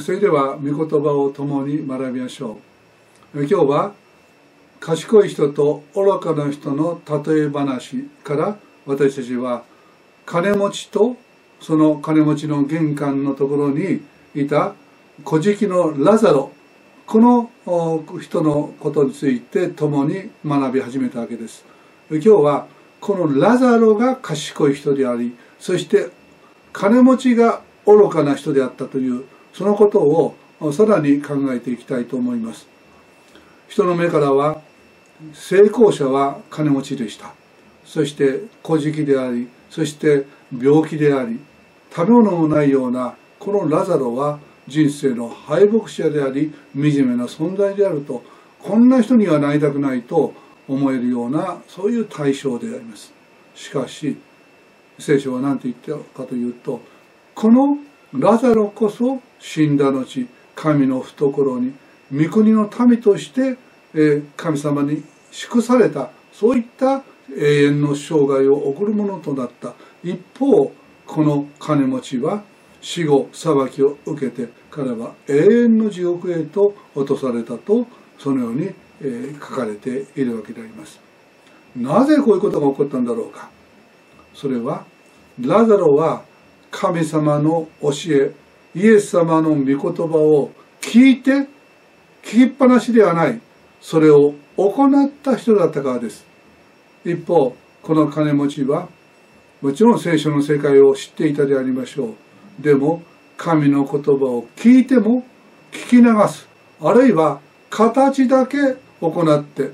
それでは御言葉を共に学びましょう。今日は賢い人と愚かな人の例え話から私たちは金持ちとその金持ちの玄関のところにいた小敷のラザロ。この人のことについて共に学び始めたわけです。今日はこのラザロが賢い人でありそして金持ちが愚かな人であったというそのことをさらに考えていきたいと思います。人の目からは成功者は金持ちでした。そして小じでありそして病気であり食べ物もないようなこのラザロは人生の敗北者であり惨めな存在であるとこんな人にはなりたくないと思えるようなそういう対象であります。しかし聖書は何て言ったかというとこのラザロこそ死んだ後神の懐に御国の民として神様に祝されたそういった永遠の生涯を送るものとなった。一方この金持ちは死後裁きを受けて彼は永遠の地獄へと落とされたとそのように書かれているわけであります。なぜこういうことが起こったんだろうか。それはラザロは神様の教えイエス様の御言葉を聞いて聞きっぱなしではない。それを行った人だったからです。一方この金持ちはもちろん聖書の世界を知っていたでありましょう。でも神の言葉を聞いても聞き流す。あるいは形だけ行って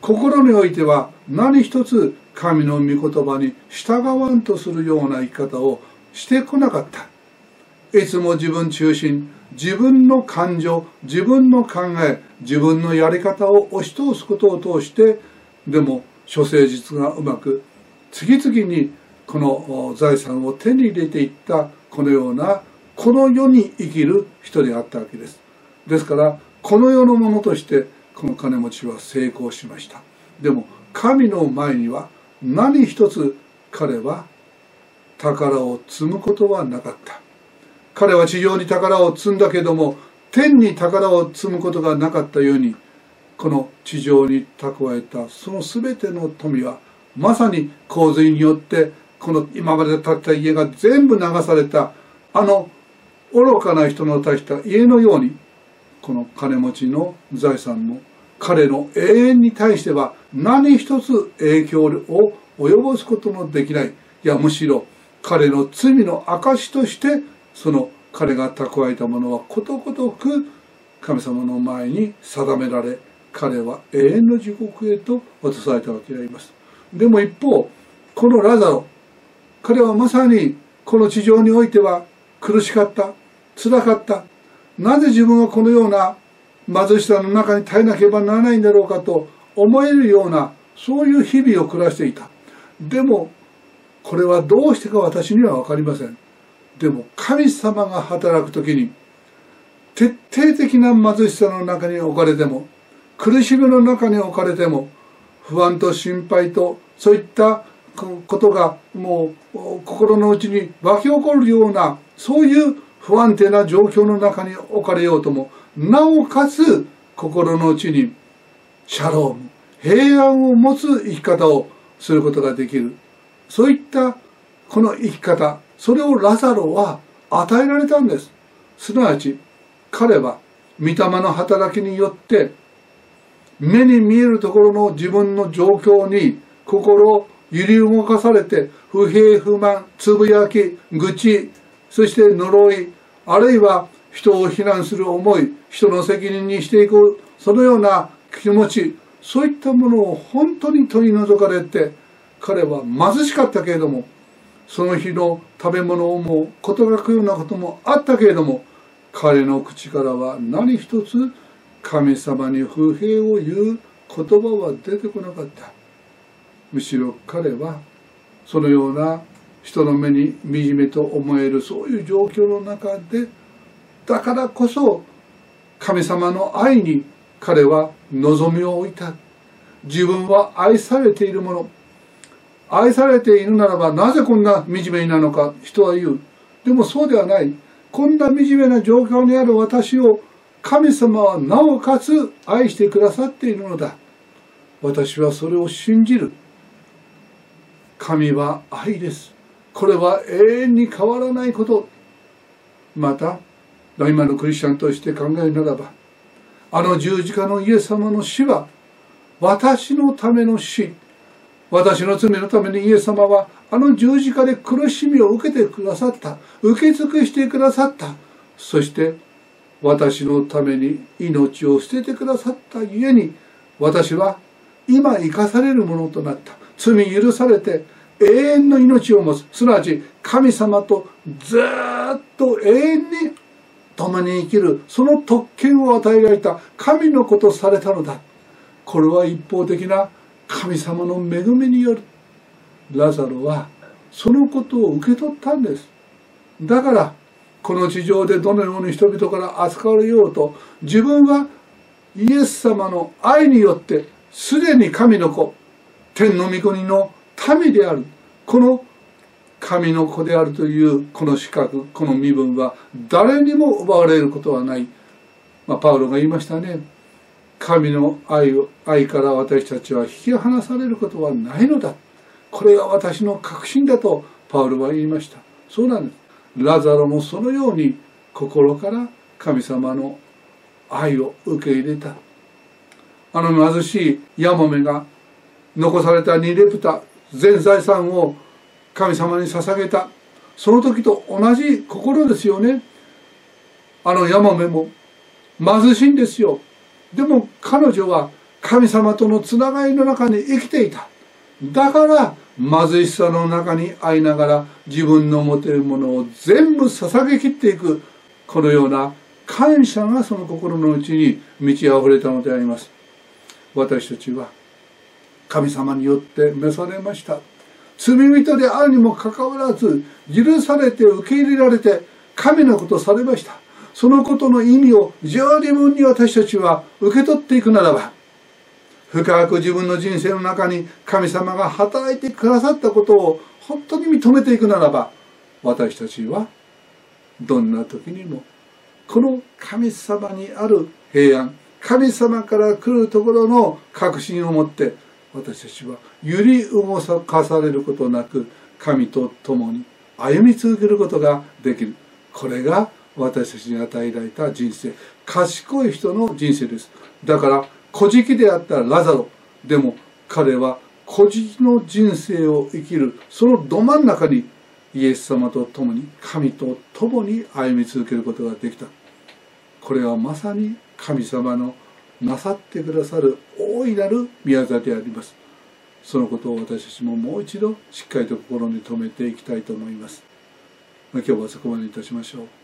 心においては何一つ神の御言葉に従わんとするような生き方をしてこなかった。いつも自分中心。自分の感情。自分の考え。自分のやり方を押し通すことを通して。でも諸誠実がうまく次々にこの財産を手に入れていった。このようなこの世に生きる人であったわけです。ですからこの世のものとしてこの金持ちは成功しました。でも神の前には何一つ彼は宝を積むことはなかった。彼は地上に宝を積んだけども天に宝を積むことがなかったようにこの地上に蓄えたその全ての富はまさに洪水によってこの今まで建った家が全部流されたあの愚かな人の建てた家のようにこの金持ちの財産も彼の永遠に対しては何一つ影響を及ぼすことのできない。いやむしろ彼の罪の証としてその彼が蓄えたものはことごとく神様の前に定められ彼は永遠の地獄へと渡されたわけであります。でも一方このラザロ彼はまさにこの地上においては苦しかった辛かった。なぜ自分はこのような貧しさの中に耐えなければならないんだろうかと思えるようなそういう日々を暮らしていた。でもこれはどうしてか私には分かりません。でも神様が働く時に徹底的な貧しさの中に置かれても苦しみの中に置かれても不安と心配とそういったことがもう心の内に湧き起こるようなそういう不安定な状況の中に置かれようともなおかつ心の内にシャローム平安を持つ生き方をすることができる。そういったこの生き方それをラザロは与えられたんです。すなわち彼は御霊の働きによって目に見えるところの自分の状況に心を揺り動かされて不平不満つぶやき愚痴そして呪いあるいは人を非難する思い人の責任にしていくそのような気持ちそういったものを本当に取り除かれて彼は貧しかったけれどもその日の食べ物をもう事がくようなこともあったけれども彼の口からは何一つ神様に不平を言う言葉は出てこなかった。むしろ彼はそのような人の目に惨めと思えるそういう状況の中でだからこそ神様の愛に彼は望みを置いた。自分は愛されているもの。愛されているならばなぜこんな惨めなのか人は言う。でもそうではない。こんな惨めな状況にある私を神様はなおかつ愛してくださっているのだ。私はそれを信じる。神は愛です。これは永遠に変わらないこと。また今のクリスチャンとして考えるならばあの十字架のイエス様の死は私のための死。私の罪のためにイエス様はあの十字架で苦しみを受けてくださった。受け尽くしてくださった。そして私のために命を捨ててくださったゆえに私は今生かされるものとなった。罪許されて永遠の命を持つ。すなわち神様とずっと永遠に共に生きる。その特権を与えられた神の子とされたのだ。これは一方的な神様の恵みによるラザロはそのことを受け取ったんです。だからこの地上でどのように人々から扱われようと自分はイエス様の愛によってすでに神の子天の御国の民である。この神の子であるというこの資格この身分は誰にも奪われることはない、まあ、パウロが言いましたね。神の愛を愛から私たちは引き離されることはないのだ。これが私の確信だとパウロは言いました。そうなんです。ラザロもそのように心から神様の愛を受け入れた。あの貧しいヤモメが残されたニレプタ全財産を神様に捧げた。その時と同じ心ですよね。あのヤモメも貧しいんですよ。でも彼女は神様とのつながりの中に生きていた。だから貧しさの中にあいながら自分の持てるものを全部捧げきっていくこのような感謝がその心の内に満ち溢れたのであります。私たちは神様によって召されました。罪人であるにもかかわらず許されて受け入れられて神のことされました。そのことの意味を十二分に私たちは受け取っていくならば深く自分の人生の中に神様が働いてくださったことを本当に認めていくならば私たちはどんな時にもこの神様にある平安神様から来るところの確信を持って私たちは揺り動かされることなく神と共に歩み続けることができる。これが私たちに与えられた人生。賢い人の人生です。だから古事記であったラザロ。でも彼は古事記の人生を生きる。そのど真ん中にイエス様と共に神と共に歩み続けることができた。これはまさに神様のなさってくださる大いなる宮座であります。そのことを私たちももう一度しっかりと心に留めていきたいと思います。今日はそこまでいたしましょう。